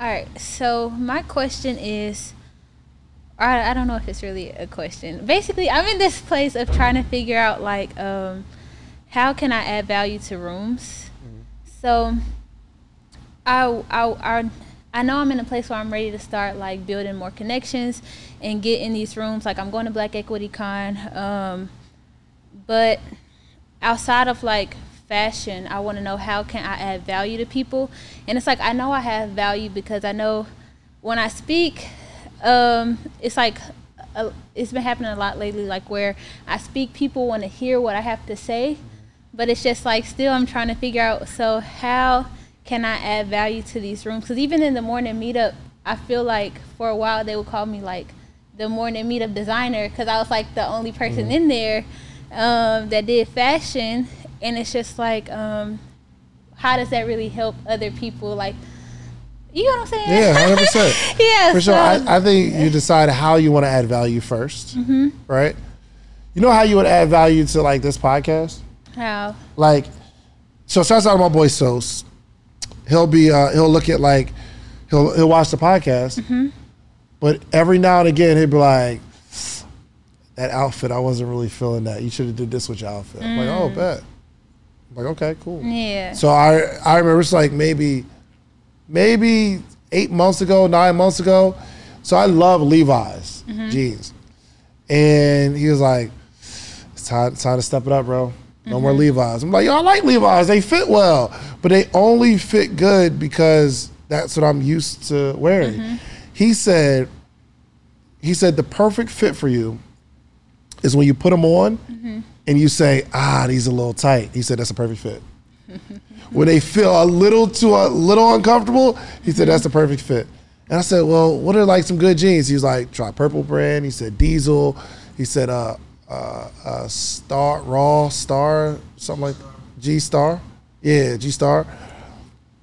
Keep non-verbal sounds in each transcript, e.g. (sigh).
All right. So my question is, I, I don't know if it's really a question. Basically, I'm in this place of trying to figure out like, um, how can I add value to rooms? So, I, I, I, I know I'm in a place where I'm ready to start like building more connections and get in these rooms. Like I'm going to Black Equity Con, um, but outside of like fashion, I want to know how can I add value to people. And it's like I know I have value because I know when I speak, um, it's like uh, it's been happening a lot lately. Like where I speak, people want to hear what I have to say, but it's just like still I'm trying to figure out. So how can I add value to these rooms? Because even in the morning meetup, I feel like for a while they would call me like the morning meetup designer because I was like the only person Mm-hmm. in there um, that did fashion, and it's just like, um, how does that really help other people? Like, you know what I'm saying? Yeah, hundred percent. (laughs) yeah, For sure. I, I think you decide how you want to add value 1st right? You know how you would add value to like this podcast? how? Like, so shouts out to my boy Sos. He'll be uh, he'll look at like he'll he'll watch the podcast, but every now and again he'll be like, that outfit I wasn't really feeling that. You should have did this with your outfit. I'm like, oh, bet. I'm like, okay, cool. Yeah. So I I remember it's like maybe maybe eight months ago, nine months ago. So I love Levi's mm-hmm. jeans, and he was like, "It's time, time to step it up, bro. No more mm-hmm. Levi's." I'm like, "Yo, I like Levi's. They fit well, but they only fit good because that's what I'm used to wearing." Mm-hmm. He said, "He said the perfect fit for you is when you put them on." And you say, ah, these are a little tight. He said that's a perfect fit (laughs) when they feel a little too a little uncomfortable, he said that's the perfect fit. And I said, well, what are like some good jeans? He was like, try Purple Brand. He said Diesel. He said uh uh, uh Star Raw Star something like G Star. Yeah, G Star.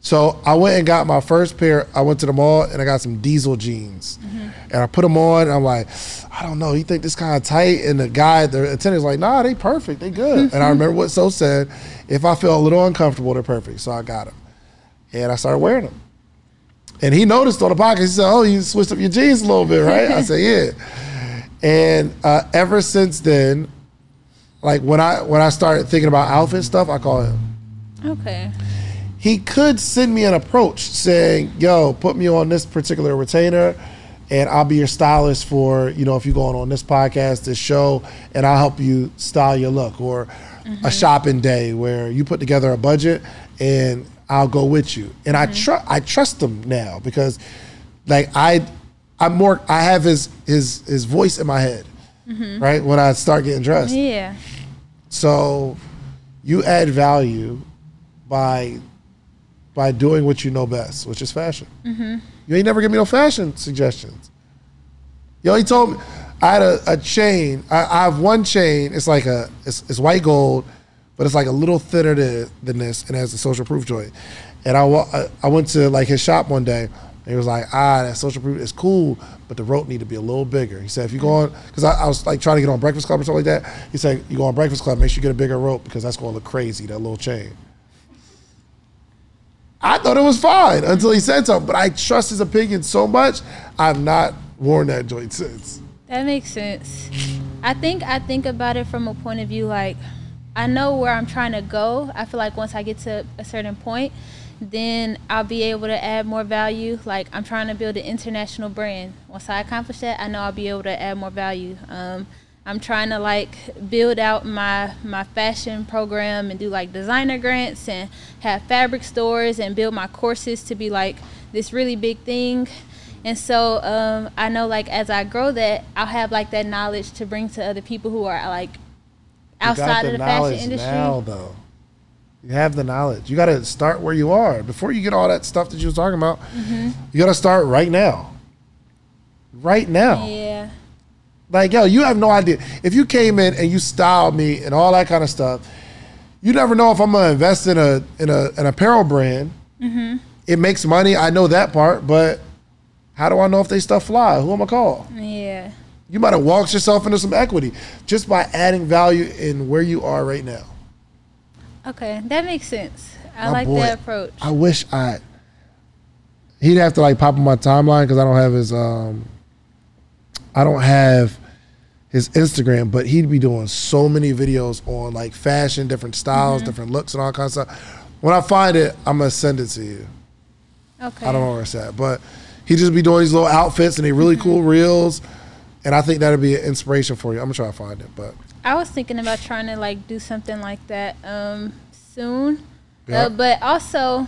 So I went and got my first pair. I went to the mall and I got some Diesel jeans, and I put them on. And I'm like, I don't know. You think this kind of tight? And the guy, the attendant, attendant's like, Nah, they perfect. They good. and I remember what So said. If I feel a little uncomfortable, they're perfect. So I got them, and I started wearing them. And he noticed on the podcast. He said, "Oh, you switched up your jeans a little bit, right?" I said, "Yeah." And uh, ever since then, like when I when I started thinking about outfit stuff, I call him Okay. He could send me an approach saying, "Yo, put me on this particular retainer, and I'll be your stylist for you know if you're going on this podcast, this show, and I'll help you style your look." Or a mm-hmm. shopping day where you put together a budget and I'll go with you, and I mm-hmm. trust I trust him now because, like I, I'm more I have his his his voice in my head, mm-hmm. right when I start getting dressed. Yeah. So you add value by by doing what you know best, which is fashion. You ain't never give me no fashion suggestions. You only told me I had a, a chain. I, I have one chain. It's like a it's, it's white gold, but it's like a little thinner than, than this, and has a social proof joint. And I, I I went to like his shop one day. And he was like, ah, that social proof is cool, but the rope need to be a little bigger. He said, if you go on, because I, I was like trying to get on Breakfast Club or something like that. He said, you go on Breakfast Club, make sure you get a bigger rope because that's going to look crazy, that little chain. I thought it was fine until he said something, but I trust his opinion so much, I've not worn that joint since. That makes sense. I think I think about it from a point of view like I know where I'm trying to go. I feel like once I get to a certain point, then I'll be able to add more value. Like I'm trying to build an international brand. Once I accomplish that, I know I'll be able to add more value. Um, I'm trying to like build out my my fashion program and do like designer grants and have fabric stores and build my courses to be like this really big thing. And so um, I know like as I grow that, I'll have like that knowledge to bring to other people who are like outside of the fashion knowledge industry. Now, though, you have the knowledge. You got to start where you are before you get all that stuff that you was talking about. Mm-hmm. You got to start right now. Right now, Yeah. Like yo, you have no idea. If you came in and you styled me and all that kind of stuff, you never know if I'm gonna invest in a in a an apparel brand. Mm-hmm. It makes money. I know that part, but how do I know if they stuff fly? Who am I call? Yeah. You might have walked yourself into some equity just by adding value in where you are right now. Okay, that makes sense. I My like boy, that approach. I wish I. He'd have to like pop on my timeline because I don't have his um I don't have his Instagram, but he'd be doing so many videos on like fashion, different styles, different looks, and all kinds of stuff. When I find it, I'm gonna send it to you. Okay. I don't know where it's at, but he just be doing these little outfits and they really cool reels, and I think that'd be an inspiration for you. I'm gonna try to find it, but I was thinking about trying to like do something like that um, soon, Yeah. uh, but also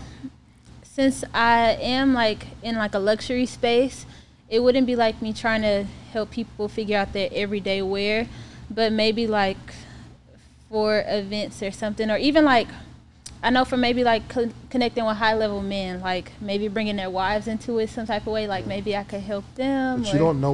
since I am like in like a luxury space, it wouldn't be like me trying to help people figure out their everyday wear, but maybe like for events or something, or even like I know for maybe like co- connecting with high level men, like maybe bringing their wives into it some type of way, like maybe I could help them. but or- you don't know.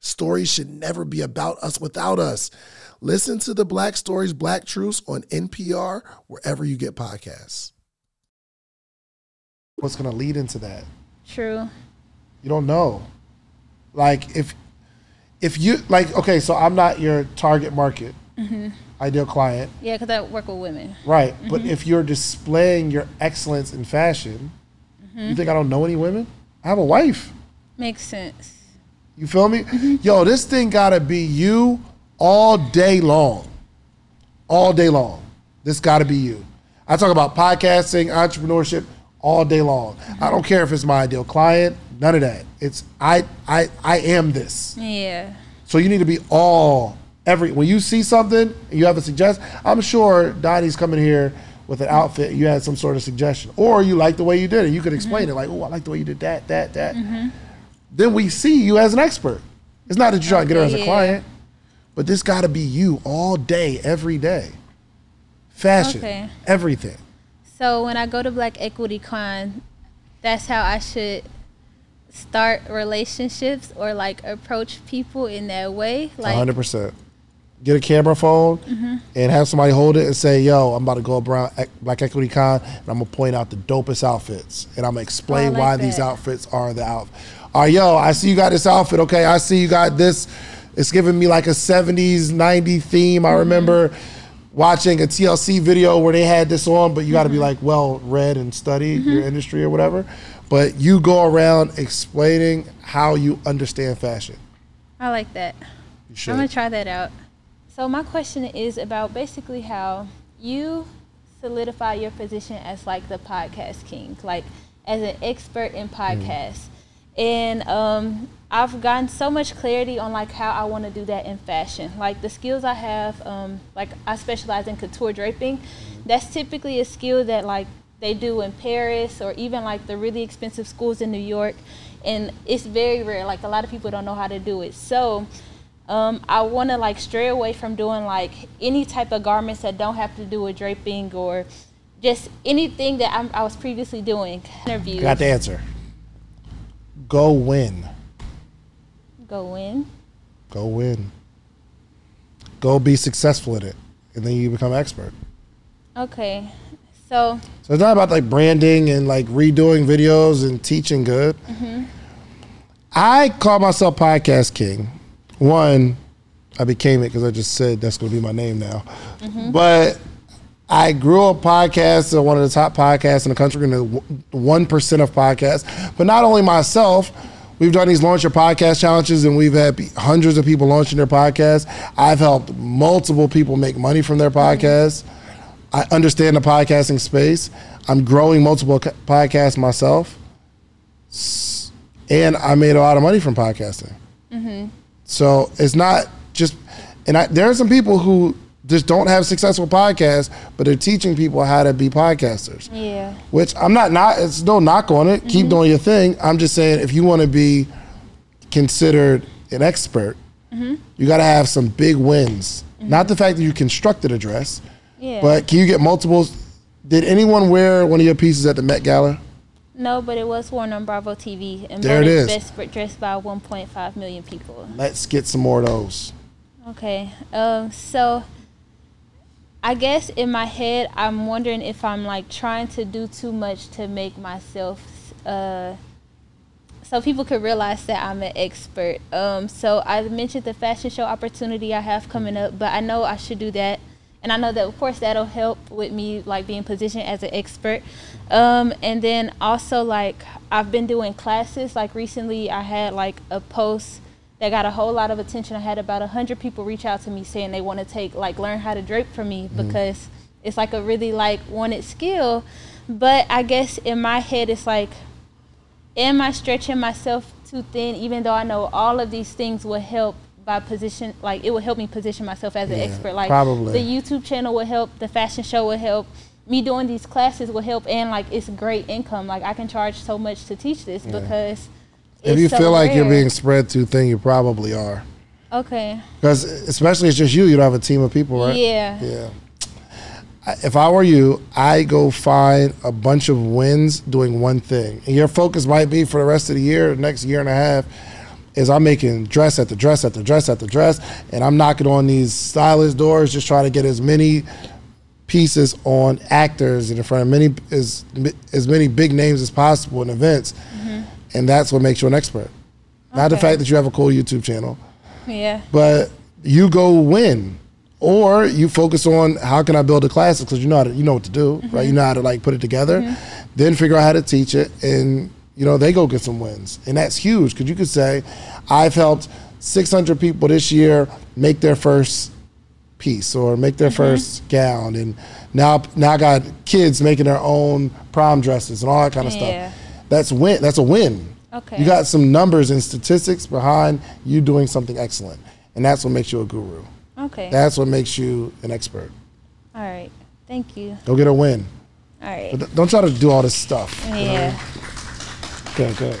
Stories should never be about us without us. Listen to the Black Stories, Black Truths on NPR, wherever you get podcasts. What's going to lead into that? True. You don't know. Like if if you like okay, so I'm not your target market, mm-hmm. ideal client, Yeah, because I work with women. right? But mm-hmm. if you're displaying your excellence in fashion, you mm-hmm. think I don't know any women? I have a wife. Makes sense. You feel me? Mm-hmm. Yo, this thing gotta be you all day long. All day long. This gotta be you. I talk about podcasting, entrepreneurship all day long. I don't care if it's my ideal client, none of that. It's I I I am this. Yeah. So you need to be all every when you see something and you have a suggestion. I'm sure Donnie's coming here with an outfit. You had some sort of suggestion, or you like the way you did it. You could explain mm-hmm. it like, "Oh, I like the way you did that, that, that." Mm-hmm. Then we see you as an expert. It's not that you're trying to get her as a client, but this got to be you all day, every day. Fashion, Okay. everything. So when I go to Black Equity Con, that's how I should start relationships or like approach people in that way. Like, hundred percent. Get a camera phone mm-hmm. and have somebody hold it and say, "Yo, I'm about to go around Ec- Black Equity Con and I'm gonna point out the dopest outfits and I'm gonna explain Oh, like why these that. outfits are the outfit." Right, yo, I see you got this outfit. Okay, I see you got this. It's giving me like a '70s, '90s theme. I mm-hmm. remember watching a TLC video where they had this on, but you got to be mm-hmm. like well read and study mm-hmm. your industry or whatever. But you go around explaining how you understand fashion. I like that. You should. I'm gonna try that out. So my question is about basically how you solidify your position as like the podcast king, like as an expert in podcasts. And um, I've gotten so much clarity on like how I want to do that in fashion. Like the skills I have, um, like I specialize in couture draping. That's typically a skill that like they do in Paris or even like the really expensive schools in New York. And it's very rare. Like a lot of people don't know how to do it. So um, I want to like stray away from doing like any type of garments that don't have to do with draping or just anything that I'm, I was previously doing. Interviews. Got the answer. Go win. Go win. Go win. Go be successful at it. And then you become expert. Okay. So So it's not about like branding and like redoing videos and teaching good. Mm-hmm. I call myself podcast king. One, I became it because I just said that's going to be my name now. Mm-hmm. But I grew a podcast, uh, one of the top podcasts in the country, in the one percent of podcasts. But not only myself, we've done these launch your podcast challenges, and we've had hundreds of people launching their podcasts. I've helped multiple people make money from their podcasts. I understand the podcasting space. I'm growing multiple podcasts myself, and I made a lot of money from podcasting. So it's not just, and I, there are some people who just don't have successful podcasts, but they're teaching people how to be podcasters. yeah. Which I'm not not it's no knock on it. Keep mm-hmm. doing your thing. I'm just saying if you want to be considered an expert, mm-hmm. you got to have some big wins. Mm-hmm. Not the fact that you constructed a dress, Yeah. but can you get multiples? Did anyone wear one of your pieces at the Met Gala? no, but it was worn on Bravo TV and There it is. best dressed by 1.5 million people. Let's get some more of those. Okay. Um. So, I guess in my head, I'm wondering if I'm like trying to do too much to make myself, uh, so people could realize that I'm an expert. Um. So I mentioned the fashion show opportunity I have coming up, but I know I should do that, and I know that of course that'll help with me like being positioned as an expert. Um. And then also like I've been doing classes. Like recently, I had like a post that got a whole lot of attention. I had about a hundred people reach out to me saying they want to take like learn how to drape from me mm-hmm. because it's like a really like wanted skill. But I guess in my head it's like, am I stretching myself too thin? Even though I know all of these things will help by position, like it will help me position myself as an Yeah, expert. Like probably. the YouTube channel will help, the fashion show will help. Me doing these classes will help, and like it's great income. Like I can charge so much to teach this because If you so feel like you're being spread too thin, you probably are. okay, Because especially it's just you. You don't have a team of people, right? yeah, Yeah. If I were you, I go find a bunch of wins doing one thing. And your focus might be for the rest of the year, next year and a half, is I'm making dress at the dress at the dress at the dress, and I'm knocking on these stylist doors, just trying to get as many pieces on actors and in front of many as as many big names as possible in events, mm-hmm. And that's what makes you an expert. Not the fact that you have a cool YouTube channel. Yeah, but you go win. Or you focus on how can i build a class because you know how to, you know what to do right? Mm-hmm. You know how to like put it together. Mm-hmm. Then figure out how to teach it and you know they go get some wins. And that's huge because you could say i've helped 600 people this year make their first piece or make their mm-hmm. first gown. And now now i got kids making their own prom dresses and all that kind of Yeah. stuff that's win that's a win Okay. you got some numbers and statistics behind you doing something excellent and that's what makes you a guru okay, that's what makes you an expert all right. Thank you. go get a win All right, but don't try to do all this stuff yeah. okay okay